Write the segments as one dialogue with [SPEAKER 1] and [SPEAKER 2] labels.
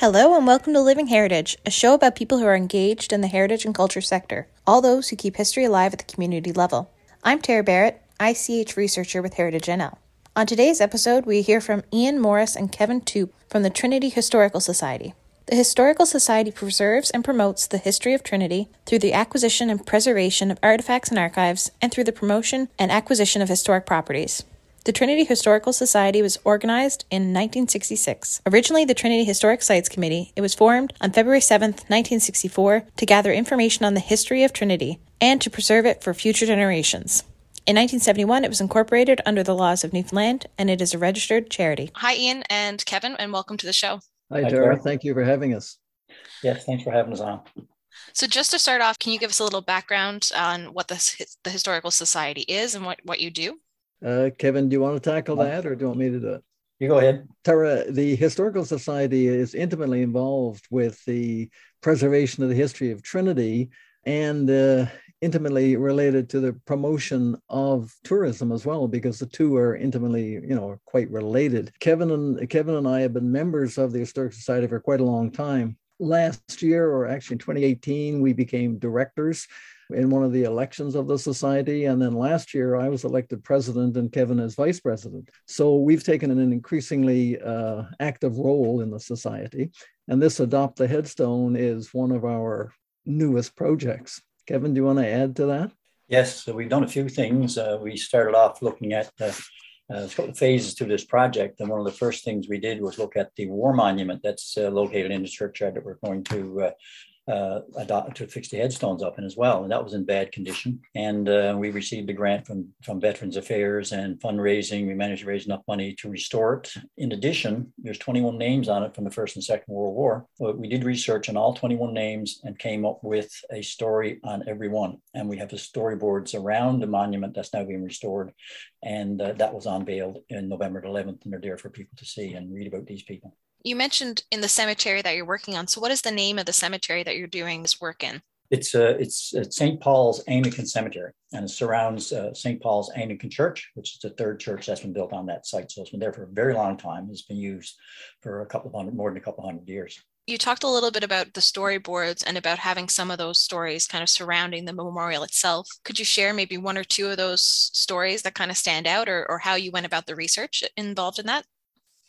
[SPEAKER 1] Hello, and welcome to Living Heritage, a show about people who are engaged in the heritage and culture sector, all those who keep history alive at the community level. I'm Tara Barrett, ICH researcher with Heritage NL. On today's episode, we hear from Ian Morris and Kevin Toop from the Trinity Historical Society. The Historical Society preserves and promotes the history of Trinity through the acquisition and preservation of artifacts and archives, and through the promotion and acquisition of historic properties. The Trinity Historical Society was organized in 1966. Originally the Trinity Historic Sites Committee, it was formed on February 7, 1964, to gather information on the history of Trinity and to preserve it for future generations. In 1971, it was incorporated under the laws of Newfoundland and it is a registered charity. Hi, Ian and Kevin, and welcome to the show.
[SPEAKER 2] Hi, Tara. Thank you for having us.
[SPEAKER 3] Yes, thanks for having us on.
[SPEAKER 1] So, just to start off, can you give us a little background on what the, the Historical Society is and what, what you do?
[SPEAKER 2] Uh, Kevin, do you want to tackle that or do you want me to do it?
[SPEAKER 3] You go ahead.
[SPEAKER 2] Tara, the Historical Society is intimately involved with the preservation of the history of Trinity and uh, intimately related to the promotion of tourism as well, because the two are intimately, you know, quite related. Kevin and Kevin and I have been members of the Historic Society for quite a long time. Last year, or actually in 2018, we became directors in one of the elections of the society. And then last year, I was elected president and Kevin as vice president. So we've taken an increasingly uh, active role in the society. And this Adopt the Headstone is one of our newest projects. Kevin, do you want to add to that?
[SPEAKER 3] Yes, so we've done a few things. Uh, we started off looking at uh, uh, a couple of phases to this project, and one of the first things we did was look at the war monument that's uh, located in the churchyard that we're going to uh, adopt, to fix the headstones up in as well, and that was in bad condition. And uh, we received a grant from from Veterans Affairs and fundraising. We managed to raise enough money to restore it. In addition, there's 21 names on it from the First and Second World War. But we did research on all 21 names and came up with a story on every one. And we have the storyboards around the monument that's now being restored, and uh, that was unveiled in November 11th, and they're there for people to see and read about these people.
[SPEAKER 1] You mentioned in the cemetery that you're working on. So, what is the name of the cemetery that you're doing this work in?
[SPEAKER 3] It's uh, it's uh, St. Paul's Anglican Cemetery, and it surrounds uh, St. Paul's Anglican Church, which is the third church that's been built on that site. So it's been there for a very long time. It's been used for a couple of hundred, more than a couple hundred years.
[SPEAKER 1] You talked a little bit about the storyboards and about having some of those stories kind of surrounding the memorial itself. Could you share maybe one or two of those stories that kind of stand out, or, or how you went about the research involved in that?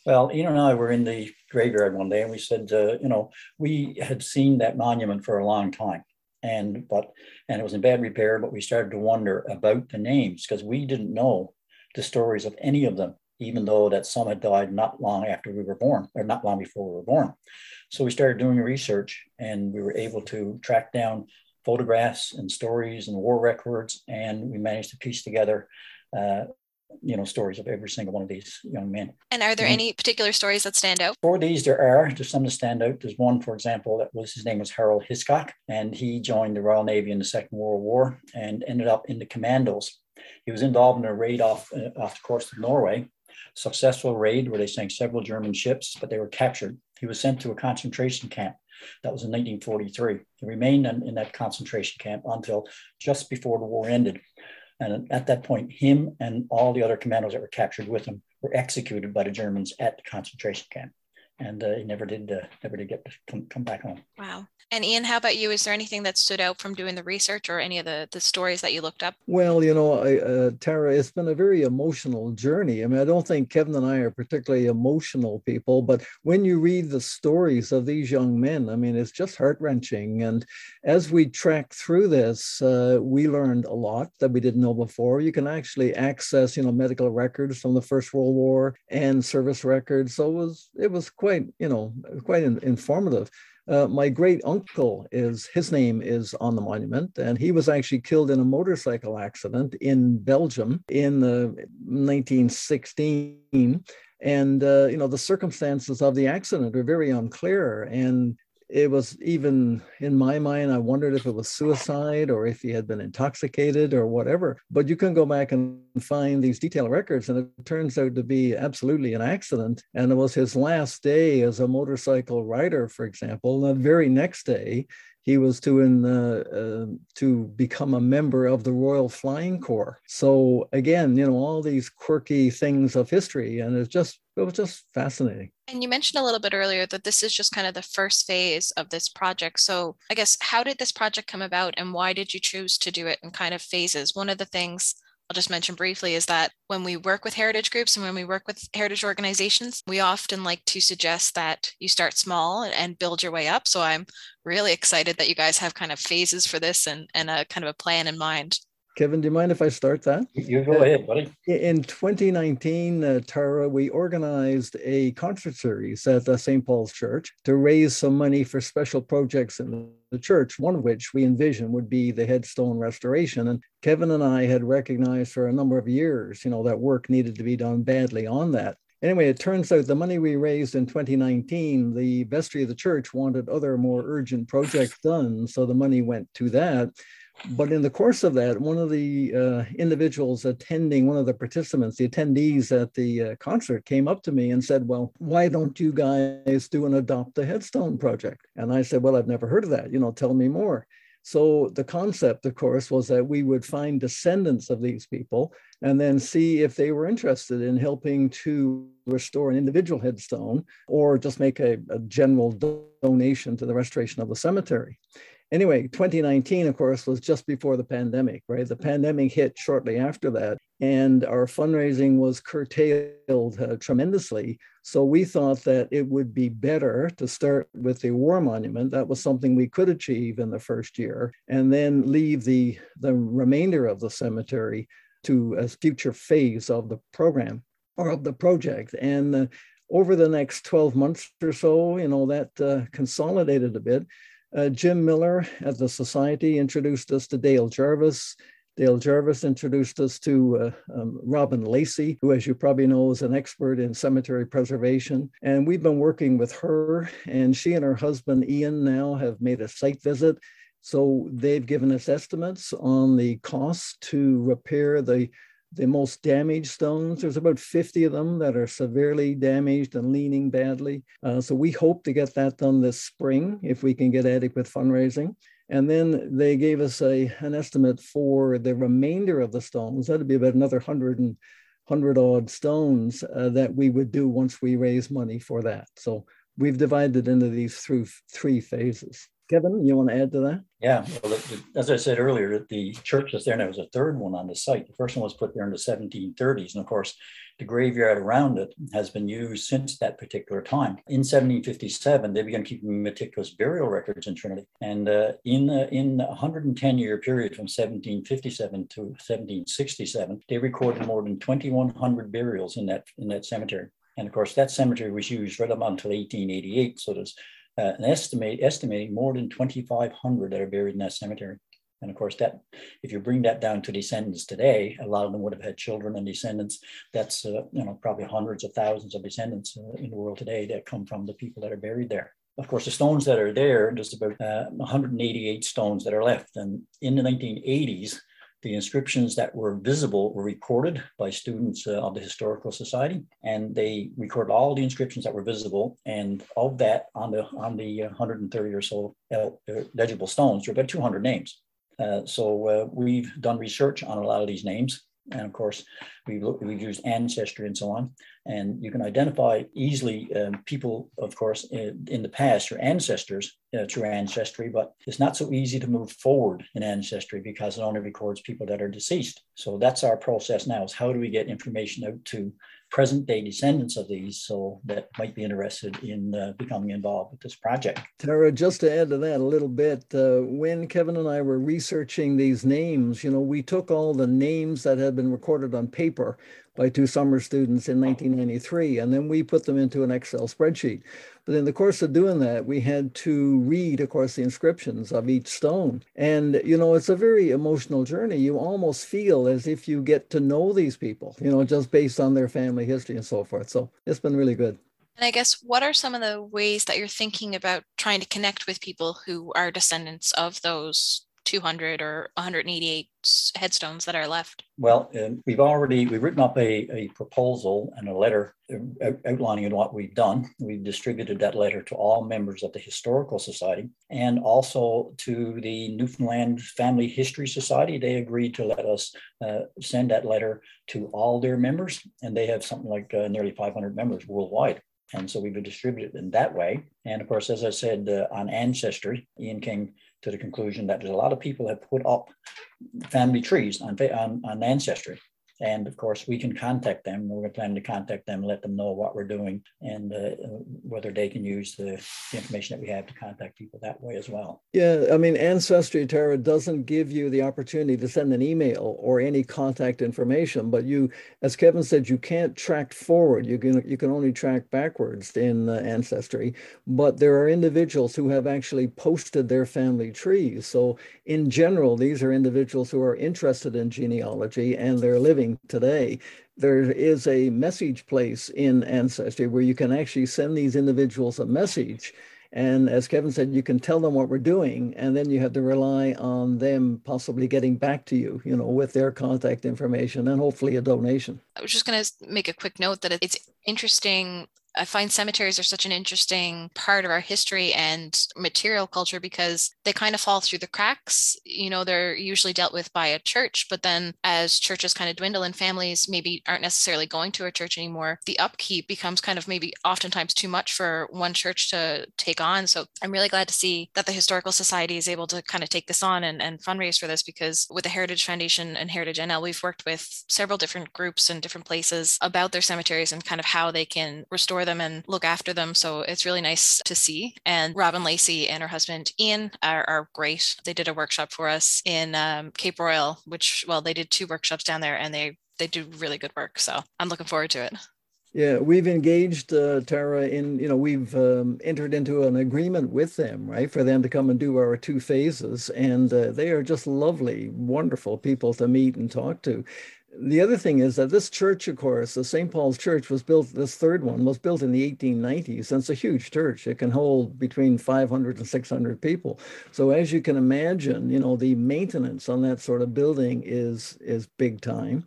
[SPEAKER 3] Well, Ian and I were in the graveyard one day, and we said, uh, you know, we had seen that monument for a long time, and but and it was in bad repair. But we started to wonder about the names because we didn't know the stories of any of them, even though that some had died not long after we were born, or not long before we were born. So we started doing research, and we were able to track down photographs and stories and war records, and we managed to piece together uh, you know stories of every single one of these young men.
[SPEAKER 1] And are there any particular stories that stand out?
[SPEAKER 3] For these, there are. There's some that stand out. There's one, for example, that was his name was Harold Hiscock, and he joined the Royal Navy in the Second World War and ended up in the Commandos. He was involved in a raid off uh, off the coast of Norway, successful raid where they sank several German ships, but they were captured. He was sent to a concentration camp. That was in 1943. He remained in, in that concentration camp until just before the war ended. And at that point, him and all the other commandos that were captured with him were executed by the Germans at the concentration camp and uh, he never did uh, never did get to come, come back home.
[SPEAKER 1] Wow. And Ian, how about you? Is there anything that stood out from doing the research or any of the, the stories that you looked up?
[SPEAKER 2] Well, you know, I, uh, Tara, it's been a very emotional journey. I mean, I don't think Kevin and I are particularly emotional people, but when you read the stories of these young men, I mean, it's just heart wrenching. And as we track through this, uh, we learned a lot that we didn't know before. You can actually access, you know, medical records from the First World War and service records. So it was it was quite, you know, quite informative. Uh, my great uncle is his name is on the monument, and he was actually killed in a motorcycle accident in Belgium in uh, 1916. And uh, you know the circumstances of the accident are very unclear, and it was even in my mind, I wondered if it was suicide or if he had been intoxicated or whatever. But you can go back and find these detailed records, and it turns out to be absolutely an accident. And it was his last day as a motorcycle rider, for example. The very next day, he was to in, uh, uh, to become a member of the Royal Flying Corps. So again, you know, all these quirky things of history, and it's just it was just fascinating.
[SPEAKER 1] And you mentioned a little bit earlier that this is just kind of the first phase of this project. So I guess how did this project come about, and why did you choose to do it in kind of phases? One of the things I'll just mention briefly is that when we work with heritage groups and when we work with heritage organizations, we often like to suggest that you start small and build your way up. So I'm really excited that you guys have kind of phases for this and, and a kind of a plan in mind.
[SPEAKER 2] Kevin, do you mind if I start that?
[SPEAKER 3] You go ahead, buddy.
[SPEAKER 2] In 2019, uh, Tara, we organized a concert series at the St. Paul's Church to raise some money for special projects in the church, one of which we envisioned would be the headstone restoration. And Kevin and I had recognized for a number of years, you know, that work needed to be done badly on that. Anyway, it turns out the money we raised in 2019, the vestry of the church wanted other more urgent projects done. So the money went to that. But in the course of that, one of the uh, individuals attending, one of the participants, the attendees at the uh, concert came up to me and said, Well, why don't you guys do an Adopt a Headstone project? And I said, Well, I've never heard of that. You know, tell me more. So the concept, of course, was that we would find descendants of these people and then see if they were interested in helping to restore an individual headstone or just make a, a general donation to the restoration of the cemetery anyway, 2019, of course, was just before the pandemic, right? The pandemic hit shortly after that, and our fundraising was curtailed uh, tremendously. So we thought that it would be better to start with the war monument. That was something we could achieve in the first year, and then leave the, the remainder of the cemetery to a future phase of the program or of the project. And uh, over the next 12 months or so, you know, that uh, consolidated a bit. Uh, Jim Miller at the Society introduced us to Dale Jarvis. Dale Jarvis introduced us to uh, um, Robin Lacey, who, as you probably know, is an expert in cemetery preservation. And we've been working with her, and she and her husband Ian now have made a site visit. So they've given us estimates on the cost to repair the the most damaged stones. There's about 50 of them that are severely damaged and leaning badly. Uh, so we hope to get that done this spring if we can get adequate fundraising. And then they gave us a, an estimate for the remainder of the stones. That'd be about another 100 and 100 odd stones uh, that we would do once we raise money for that. So we've divided into these through three phases. Kevin, you want to add to that?
[SPEAKER 3] Yeah, well, as I said earlier, the church that's there now is a third one on the site. The first one was put there in the 1730s, and of course, the graveyard around it has been used since that particular time. In 1757, they began keeping meticulous burial records in Trinity, and uh, in uh, in a 110 year period from 1757 to 1767, they recorded more than 2,100 burials in that in that cemetery. And of course, that cemetery was used right up until 1888. So there's uh, an estimate estimating more than 2,500 that are buried in that cemetery. And of course, that if you bring that down to descendants today, a lot of them would have had children and descendants. That's uh, you know probably hundreds of thousands of descendants uh, in the world today that come from the people that are buried there. Of course, the stones that are there, there's about uh, 188 stones that are left. And in the 1980s, the inscriptions that were visible were recorded by students uh, of the Historical Society, and they recorded all the inscriptions that were visible. And of that, on the on the 130 or so uh, legible stones, there are about 200 names. Uh, so uh, we've done research on a lot of these names, and of course, we've, looked, we've used ancestry and so on. And you can identify easily um, people, of course, in, in, the past, your ancestors uh, through ancestry, but it's not so easy to move forward in ancestry because it only records people that are deceased. So that's our process now is how do we get information out to present day descendants of these so that might be interested in uh, becoming involved with this project.
[SPEAKER 2] Tara, just to add to that a little bit, uh, when Kevin and I were researching these names, you know, we took all the names that had been recorded on paper by two summer students in 1993, and then we put them into an Excel spreadsheet. But in the course of doing that, we had to read, of course, the inscriptions of each stone. And, you know, it's a very emotional journey. You almost feel as if you get to know these people, you know, just based on their family history and so forth. So it's been really good.
[SPEAKER 1] And I guess what are some of the ways that you're thinking about trying to connect with people who are descendants of those 200 or 188 headstones that are left?
[SPEAKER 3] Well, uh, we've already we've written up a, a proposal and a letter uh, outlining what we've done. We've distributed that letter to all members of the Historical Society and also to the Newfoundland Family History Society. They agreed to let us uh, send that letter to all their members, and they have something like uh, nearly 500 members worldwide. And so we've distributed in that way. And of course, as I said uh, on ancestry, Ian King to the conclusion that a lot of people have put up family trees on ancestry. And of course, we can contact them. We're planning to contact them, let them know what we're doing, and uh, whether they can use the, the, information that we have to contact people that way as well.
[SPEAKER 2] Yeah, I mean, Ancestry Tara doesn't give you the opportunity to send an email or any contact information, but you, as Kevin said, you can't track forward. You can you can only track backwards in uh, Ancestry. But there are individuals who have actually posted their family trees. So in general, these are individuals who are interested in genealogy and they're living today, there is a message place in Ancestry where you can actually send these individuals a message. And as Kevin said, you can tell them what we're doing, and then you have to rely on them possibly getting back to you, you know, with their contact information and hopefully a donation.
[SPEAKER 1] I was just going to make a quick note that it's interesting I find cemeteries are such an interesting part of our history and material culture because they kind of fall through the cracks. You know, they're usually dealt with by a church, but then as churches kind of dwindle and families maybe aren't necessarily going to a church anymore, the upkeep becomes kind of maybe oftentimes too much for one church to take on. So I'm really glad to see that the Historical Society is able to kind of take this on and, and fundraise for this because with the Heritage Foundation and Heritage NL, we've worked with several different groups and different places about their cemeteries and kind of how they can restore them and look after them. So it's really nice to see. And Robin Lacey and her husband Ian are, are great. They did a workshop for us in um, Cape Royal, which well, they did two workshops down there, and they they do really good work. So I'm looking forward to it.
[SPEAKER 2] Yeah, we've engaged uh, Tara in, you know, we've um, entered into an agreement with them, right, for them to come and do our two phases. And uh, they are just lovely, wonderful people to meet and talk to the other thing is that this church, of course, the St. Paul's Church was built, this third one was built in the 1890s, and it's a huge church. It can hold between 500 and 600 people. So as you can imagine, you know, the maintenance on that sort of building is is big time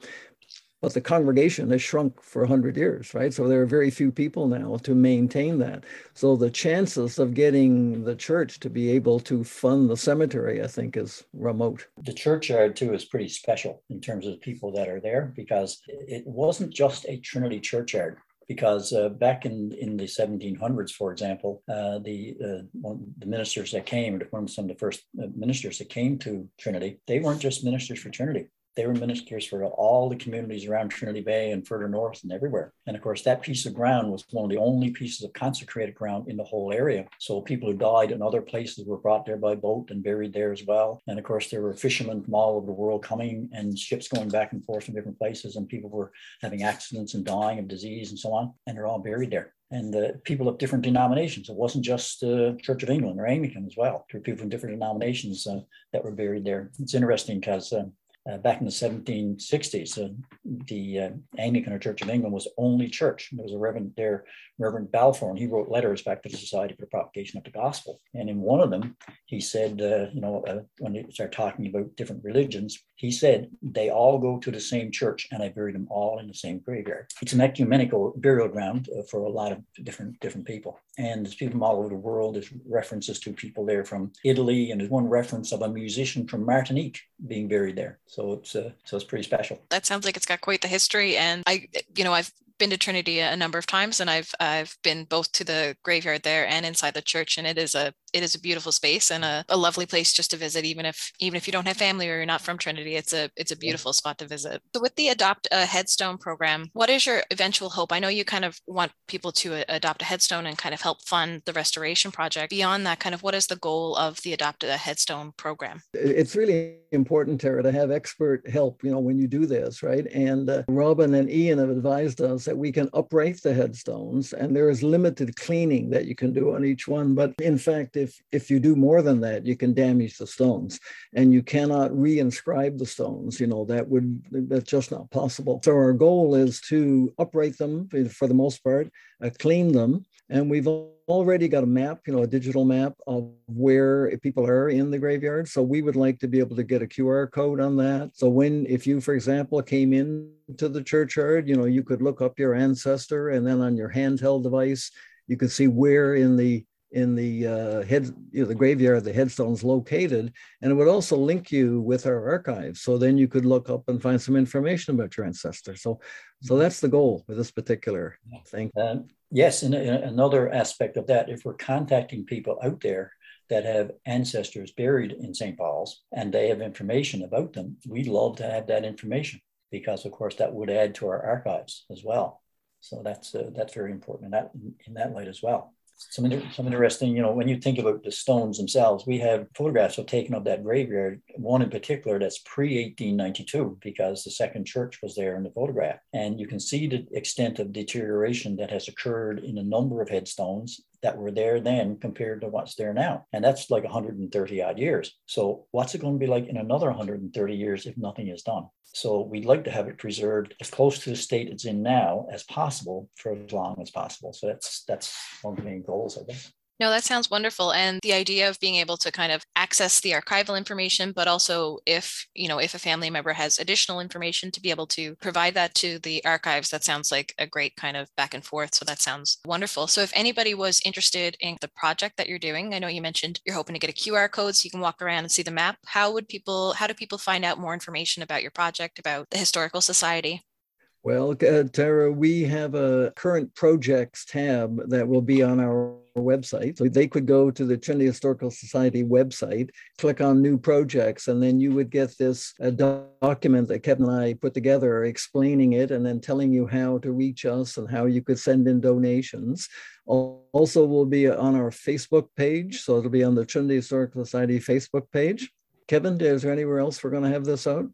[SPEAKER 2] but the congregation has shrunk for 100 years, right? So there are very few people now to maintain that. So the chances of getting the church to be able to fund the cemetery, I think, is remote.
[SPEAKER 3] The churchyard, too, is pretty special in terms of people that are there because it wasn't just a Trinity churchyard because uh, back in, in the 1700s, for example, uh, the uh, the ministers that came, one of some of the first uh, ministers that came to Trinity, they weren't just ministers for Trinity they were ministers for all the communities around Trinity Bay and further north and everywhere. And of course, that piece of ground was one of the only pieces of consecrated ground in the whole area. So people who died in other places were brought there by boat and buried there as well. And of course, there were fishermen from all over the world coming and ships going back and forth from different places, and people were having accidents and dying of disease and so on. And they're all buried there and uh, people of different denominations. It wasn't just uh, Church of England or Anglican as well. There were people from different denominations uh, that were buried there. It's interesting because um, uh, back in the 1760s, uh, the uh, Anglican Church of England was only church. There was a reverend there, Reverend Balfour, and he wrote letters back to the Society for the Propagation of the Gospel. And in one of them, he said, uh, you know, uh, when they start talking about different religions, he said, they all go to the same church and I buried them all in the same graveyard. It's an ecumenical burial ground uh, for a lot of different, different people. And there's people from all over the world. There's references to people there from Italy, and there's one reference of a musician from Martinique being buried there. So it's uh, so it's pretty special.
[SPEAKER 1] That sounds like it's got quite the history. And I, you know, I've been to Trinity a number of times, and I've I've been both to the graveyard there and inside the church, and it is a it is a beautiful space and a, a lovely place just to visit, even if even if you don't have family or you're not from Trinity, it's a it's a beautiful spot to visit. So with the Adopt a Headstone program, what is your eventual hope? I know you kind of want people to adopt a headstone and kind of help fund the restoration project. Beyond that, kind of what is the goal of the Adopt a Headstone program?
[SPEAKER 2] It's really important, Tara, to have expert help. You know, when you do this, right? And uh, Robin and Ian have advised us that we can upright the headstones, and there is limited cleaning that you can do on each one. But in fact, if if you do more than that, you can damage the stones, and you cannot reinscribe the stones. You know that would that's just not possible. So our goal is to upright them for the most part, uh, clean them, and we've already got a map, you know, a digital map of where people are in the graveyard. So we would like to be able to get a QR code on that. So when, if you, for example, came in to the churchyard, you know, you could look up your ancestor and then on your handheld device, you could see where in the in the uh, head, you know, the graveyard, the headstone's located, and it would also link you with our archives. So then you could look up and find some information about your ancestor. So, so mm-hmm. that's the goal with this particular thing.
[SPEAKER 3] Um, yes, and another aspect of that, if we're contacting people out there that have ancestors buried in St. Paul's and they have information about them, we'd love to have that information because, of course, that would add to our archives as well. So that's uh, that's very important in that in that light as well some some interesting, you know, when you think about the stones themselves, we have photographs of taken of that graveyard. One in particular that's pre 1892 because the second church was there in the photograph, and you can see the extent of deterioration that has occurred in a number of headstones that were there then compared to what's there now. And that's like 130 odd years. So, what's it going to be like in another 130 years if nothing is done? So, we'd like to have it preserved as close to the state it's in now as possible for as long as possible. So, that's that's one of the main goals, I guess.
[SPEAKER 1] No, that sounds wonderful. And the idea of being able to kind of access the archival information, but also if, you know, if a family member has additional information to be able to provide that to the archives, that sounds like a great kind of back and forth. So that sounds wonderful. So if anybody was interested in the project that you're doing, I know you mentioned you're hoping to get a QR code so you can walk around and see the map. How would people, how do people find out more information about your project, about the Historical Society?
[SPEAKER 2] Well, uh, Tara, we have a current projects tab that will be on our website. So they could go to the Trinity Historical Society website, click on new projects, and then you would get this uh, document that Kevin and I put together explaining it and then telling you how to reach us and how you could send in donations. Also, will be on our Facebook page. So it'll be on the Trinity Historical Society Facebook page. Kevin, is there anywhere else we're going to have this out?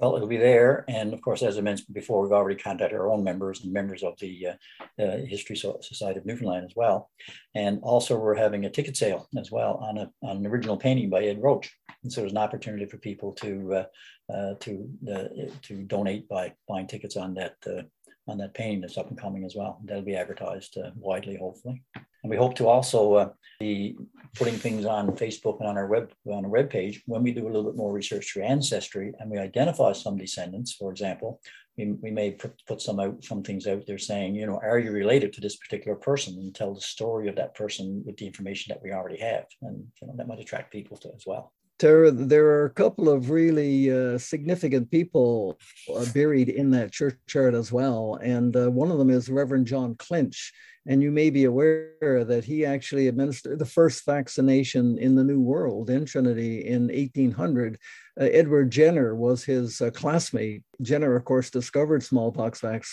[SPEAKER 3] Well, it'll be there. And of course, as I mentioned before, we've already contacted our own members and members of the uh, uh, History Society of Newfoundland as well. And also, we're having a ticket sale as well on, a, on an original painting by Ed Roach. And so there's an opportunity for people to uh, uh to uh, to donate by buying tickets on that uh, on that painting is up and coming as well. That'll be advertised widely, hopefully. And we hope to also uh, be putting things on Facebook and on our web on our web page when we do a little bit more research through ancestry and we identify some descendants, for example. We, we may put, put some out some things out there saying, you know, are you related to this particular person and tell the story of that person with the information that we already have. And you know, that might attract people to as well.
[SPEAKER 2] Tara, there are a couple of really uh, significant people uh, buried in that churchyard as well. And uh, one of them is Reverend John Clinch. And you may be aware that he actually administered the first vaccination in the New World in Trinity in 1800. Uh, Edward Jenner was his uh, classmate. Jenner, of course, discovered smallpox vac-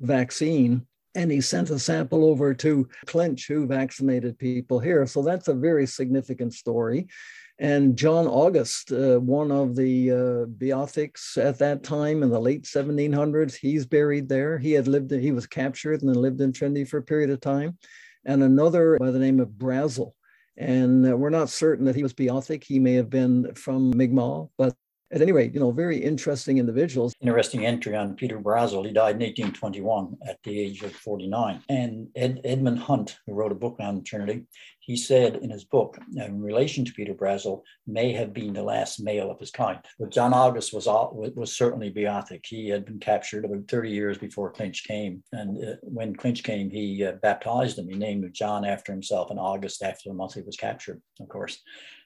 [SPEAKER 2] vaccine and he sent a sample over to Clinch, who vaccinated people here. So that's a very significant story. And John August, uh, one of the uh, at that time in the late 1700s, he's buried there. He had lived, he was captured and then lived in Trinity for a period of time. And another by the name of Brazel. And uh, we're not certain that he was Beothuk. He may have been from Mi'kmaq, but at any rate, you know, very interesting individuals.
[SPEAKER 3] Interesting entry on Peter Brazel. He died in 1821 at the age of 49. And Ed, Edmund Hunt, who wrote a book on Trinity, he said in his book, in relation to Peter Brazel, may have been the last male of his kind. But John August was was certainly Beothuk. He had been captured about 30 years before Clinch came. And uh, when Clinch came, he uh, baptized him. He named him John after himself and August after the month he was captured, of course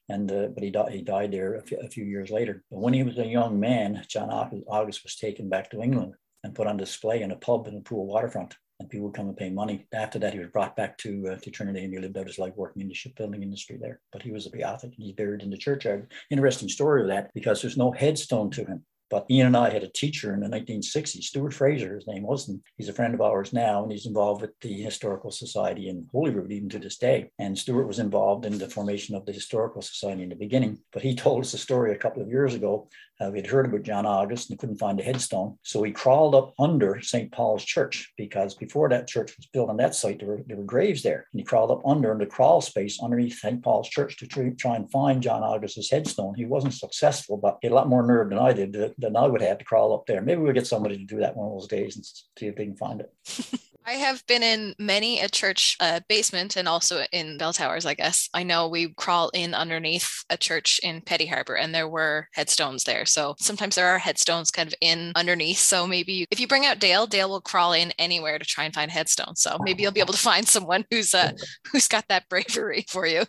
[SPEAKER 3] and uh, but he died. He died there a few, years later. But when he was a young man, John August was taken back to England and put on display in a pub in the Poole waterfront, and people would come and pay money. After that, he was brought back to uh, to Trinity, and he lived out his life working in the shipbuilding industry there. But he was a Beothuk, and he's buried in the churchyard. Interesting story of that because there's no headstone to him. But Ian and I had a teacher in the 1960s, Stuart Fraser, his name was, and he's a friend of ours now, and he's involved with the Historical Society in Holyrood even to this day. And Stuart was involved in the formation of the Historical Society in the beginning. But he told us a story a couple of years ago Uh, we had heard about John August and couldn't find a headstone. So we crawled up under St. Paul's Church because before that church was built on that site, there were, there were graves there. And he crawled up under in the crawl space underneath St. Paul's Church to try, try and find John August's headstone. He wasn't successful, but he had a lot more nerve than I did, than I would have to crawl up there. Maybe we'll get somebody to do that one of those days and see if they can find it.
[SPEAKER 1] I have been in many a church uh, basement and also in bell towers, I guess. I know we crawl in underneath a church in Petty Harbor and there were headstones there. So sometimes there are headstones kind of in underneath. So maybe you, if you bring out Dale, Dale will crawl in anywhere to try and find headstones. So maybe you'll be able to find someone who's uh, who's got that bravery for you.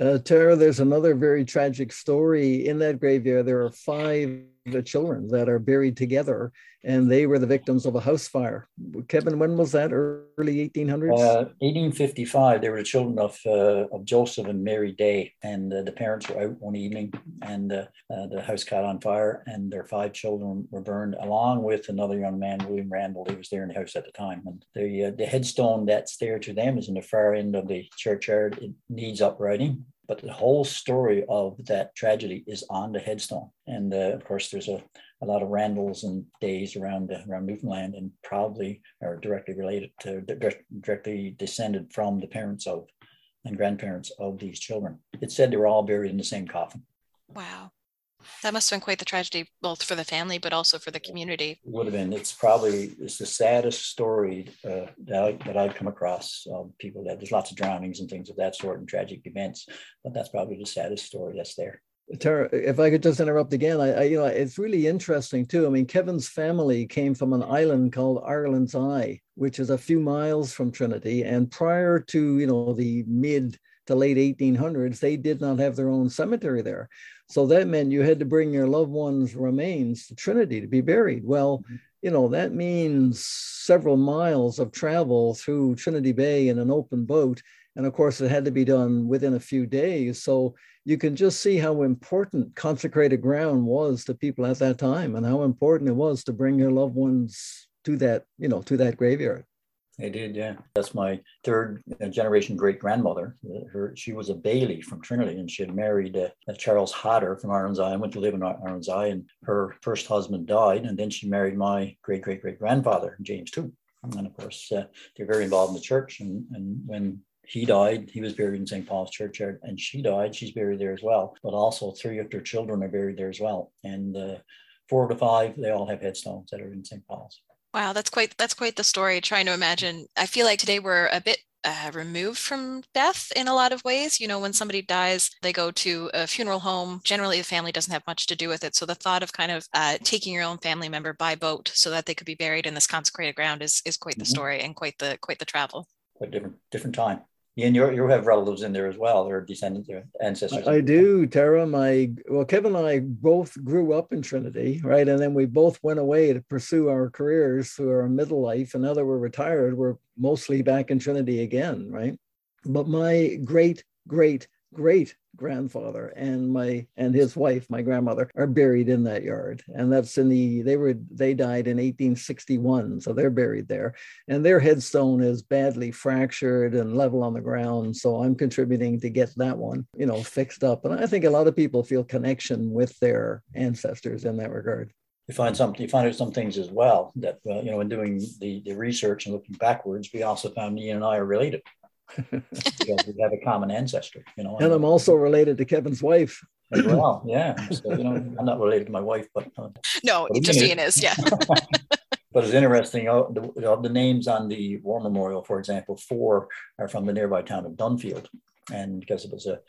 [SPEAKER 2] uh, Tara, there's another very tragic story in that graveyard. There are five the children that are buried together, and they were the victims of a house fire. Kevin, when was that? Early 1800s?
[SPEAKER 3] Uh, 1855. They were the children of uh, of Joseph and Mary Day, and uh, the parents were out one evening, and uh, uh, the house caught on fire, and their five children were burned, along with another young man, William Randall, who was there in the house at the time. And the uh, the headstone that's there to them is in the far end of the churchyard. It needs uprighting but the whole story of that tragedy is on the headstone. And uh, of course, there's a, a lot of Randalls and Days around around Newfoundland, and probably are directly related to directly descended from the parents of and grandparents of these children. It said they were all buried in the same coffin.
[SPEAKER 1] Wow. That must have been quite the tragedy, both for the family, but also for the community. It
[SPEAKER 3] would have been. It's probably it's the saddest story uh, that, I, that I've come across. of people that there's lots of drownings and things of that sort and tragic events, but that's probably the saddest story that's there.
[SPEAKER 2] Tara, if I could just interrupt again, I, I, you know it's really interesting too. I mean, Kevin's family came from an island called Ireland's Eye, which is a few miles from Trinity, and prior to you know the mid to late 1800s, they did not have their own cemetery there. So that meant you had to bring your loved one's remains to Trinity to be buried. Well, mm-hmm. you know, that means several miles of travel through Trinity Bay in an open boat. And of course, it had to be done within a few days. So you can just see how important consecrated ground was to people at that time and how important it was to bring your loved ones to that, you know, to that graveyard.
[SPEAKER 3] They did, yeah. That's my third generation great grandmother. Her, she was a Bailey from Trinity, and she had married uh, Charles Hodder from Ireland's Eye and went to live in Ireland's Eye. And her first husband died, and then she married my great great great grandfather, James too. And of course, uh, they're very involved in the church. And, and when he died, he was buried in St. Paul's Churchyard, and she died, she's buried there as well. But also, three of their children are buried there as well. And uh, four to five, they all have headstones that are in St. Paul's.
[SPEAKER 1] Wow, that's quite that's quite the story. Trying to imagine. I feel like today we're a bit uh, removed from death in a lot of ways. You know, when somebody dies, they go to a funeral home. Generally, the family doesn't have much to do with it. So the thought of kind of uh, taking your own family member by boat so that they could be buried in this consecrated ground is is quite the mm-hmm. story and quite the quite the travel.
[SPEAKER 3] Quite different different time. And you you have relatives in there as well. They're descendants, their ancestors.
[SPEAKER 2] I do, Tara. My well, Kevin and I both grew up in Trinity, right? And then we both went away to pursue our careers through our middle life. And now that we're retired, we're mostly back in Trinity again, right? But my great great great grandfather and my and his wife my grandmother are buried in that yard. And that's in the they were they died in 1861 so they're buried there. And their headstone is badly fractured and level on the ground so i'm contributing to get that one you know fixed up. And i think a lot of people feel connection with their ancestors in that regard.
[SPEAKER 3] You find some you find out some things as well that uh, you know in doing the, the research and looking backwards we also found Ian and I are related because we have a common ancestry, you know.
[SPEAKER 2] And I'm also related to Kevin's wife.
[SPEAKER 3] As well, yeah. So, you know, I'm not related to my wife, but
[SPEAKER 1] uh, no, but just Ian is, yeah.
[SPEAKER 3] but it's interesting. Uh, the, the names on the war memorial, for example, four are from the nearby town of Dunfield, and because it was a,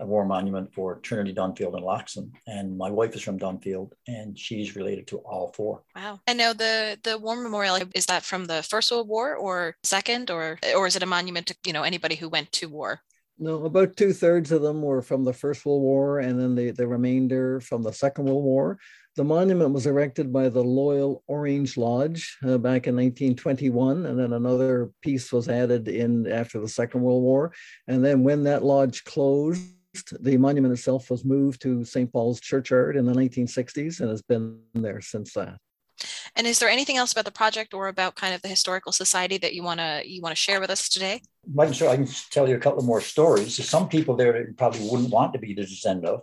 [SPEAKER 3] a war monument for Trinity Dunfield and Lockston. And my wife is from Dunfield, and she's related to all four.
[SPEAKER 1] Wow! And now the the war memorial is that from the First World War or Second, or or is it a monument to you know anybody who went to war?
[SPEAKER 2] No, about two thirds of them were from the First World War, and then the, the remainder from the Second World War. The monument was erected by the Loyal Orange Lodge uh, back in 1921, and then another piece was added in after the Second World War. And then when that lodge closed, the monument itself was moved to St. Paul's Churchyard in the 1960s and has been there since that.
[SPEAKER 1] And is there anything else about the project or about kind of the historical society that you want to you want to share with us today?
[SPEAKER 3] I can, I can tell you a couple more stories. There's some people there probably wouldn't want to be the descendant of,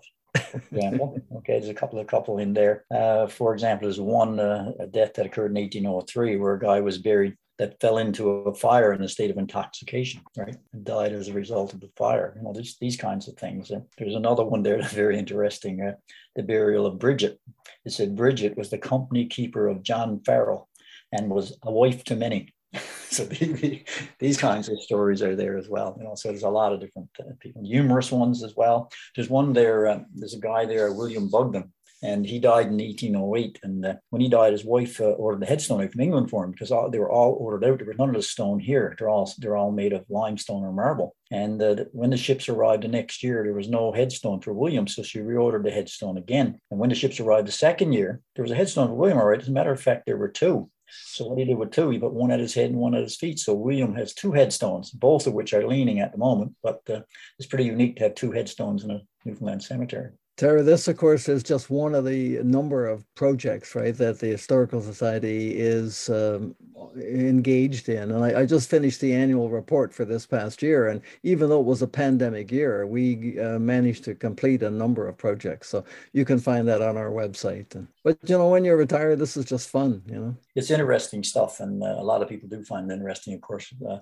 [SPEAKER 3] example. okay, there's a couple of couple in there. Uh, for example, there's one uh, a death that occurred in 1803 where a guy was buried that fell into a fire in a state of intoxication, right, and died as a result of the fire. You know, these these kinds of things. And there's another one there that's very interesting. Uh, the burial of Bridget. It said Bridget was the company keeper of John Farrell and was a wife to many. so the, these kinds of stories are there as well. You know, so there's a lot of different uh, people, humorous ones as well. There's one there. Uh, there's a guy there, William Bugden, and he died in 1808. And uh, when he died, his wife uh, ordered the headstone out from England for him because all, they were all ordered out. There was none of the stone here. They're all they're all made of limestone or marble. And uh, when the ships arrived the next year, there was no headstone for William, so she reordered the headstone again. And when the ships arrived the second year, there was a headstone for William. All right. As a matter of fact, there were two. So what he did with two, he put one at his head and one at his feet. So William has two headstones, both of which are leaning at the moment. But uh, it's pretty unique to have two headstones in a Newfoundland cemetery.
[SPEAKER 2] Tara, this, of course, is just one of the number of projects, right, that the Historical Society is um, engaged in. And I, I, just finished the annual report for this past year. And even though it was a pandemic year, we uh, managed to complete a number of projects. So you can find that on our website. And, but, you know, when you're retired, this is just fun, you know?
[SPEAKER 3] It's interesting stuff. And uh, a lot of people do find it interesting, of course, uh,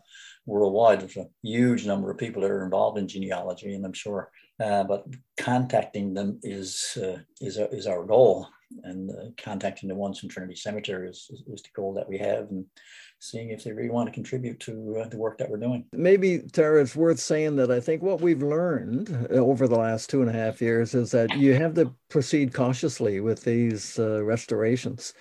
[SPEAKER 3] worldwide. There's a huge number of people that are involved in genealogy. And I'm sure uh, but contacting them is uh, is, is our goal, and uh, contacting the ones from Trinity Cemetery is, is, is, the goal that we have, and seeing if they really want to contribute to uh, the work that we're doing.
[SPEAKER 2] Maybe Tara, it's worth saying that I think what we've learned uh, over the last two and a half years is that you have to proceed cautiously with these restorations.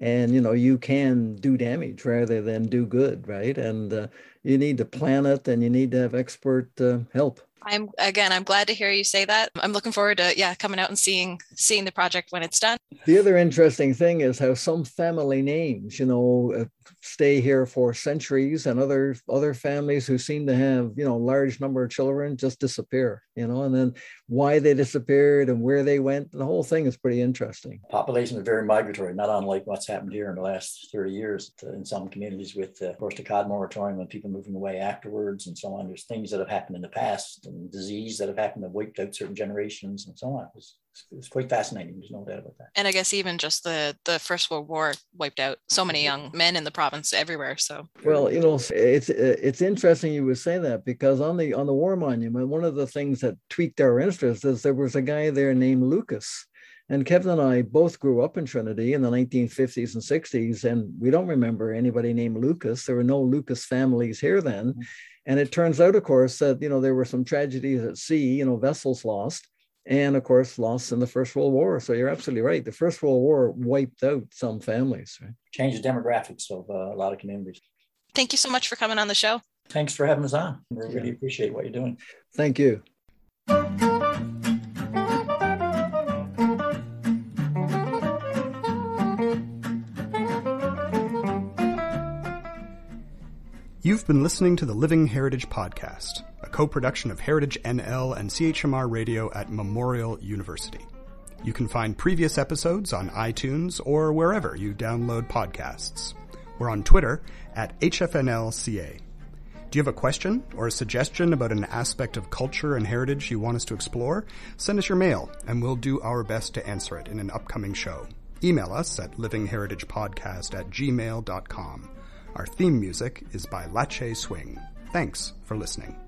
[SPEAKER 2] And you know you can do damage rather than do good right? And uh, you need to plan it and you need to have expert uh, help
[SPEAKER 4] I'm again, I'm glad to hear you say that. I'm looking forward to yeah, coming out and seeing seeing the project when it's done.
[SPEAKER 2] The other interesting thing is how some family names, you know, uh, stay here for centuries, and other other families who seem to have you know large number of children just disappear, you know, and then why they disappeared and where they went. The whole thing is pretty interesting.
[SPEAKER 3] Population is very migratory, not unlike what's happened here in the last 30 years in some communities with, uh, of course, the cod moratorium and people moving away afterwards and so on. There's things that have happened in the past and disease that have happened that wiped out certain generations and so on. It was, it was quite fascinating. There's no doubt about that.
[SPEAKER 4] And I guess even just the the First World War wiped out so many mm-hmm. young men in the province everywhere. So
[SPEAKER 2] well, you know, it's it's interesting you would say that because on the on the war monument, one of the things that tweaked our interest is there was a guy there named Lucas. And Kevin and I both grew up in Trinity in the 1950s and 60s, and we don't remember anybody named Lucas. There were no Lucas families here then. Mm-hmm. And it turns out, of course, that you know there were some tragedies at sea. You know, vessels lost, and of course, lost in the First World War. So you're absolutely right. The First World War wiped out some families. Right?
[SPEAKER 3] Changed the demographics of uh, a lot of communities.
[SPEAKER 4] Thank you so much for coming on the show.
[SPEAKER 3] Thanks for having us on. We really yeah. appreciate what you're doing.
[SPEAKER 2] Thank you.
[SPEAKER 5] You've been listening to the Living Heritage Podcast, a co production of Heritage NL and CHMR Radio at Memorial University. You can find previous episodes on iTunes or wherever you download podcasts. We're on Twitter at HFNLCA. Do you have a question or a suggestion about an aspect of culture and heritage you want us to explore? Send us your mail and we'll do our best to answer it in an upcoming show. Email us at livingheritagepodcast at gmail.com. Our theme music is by Lache Swing. Thanks for listening.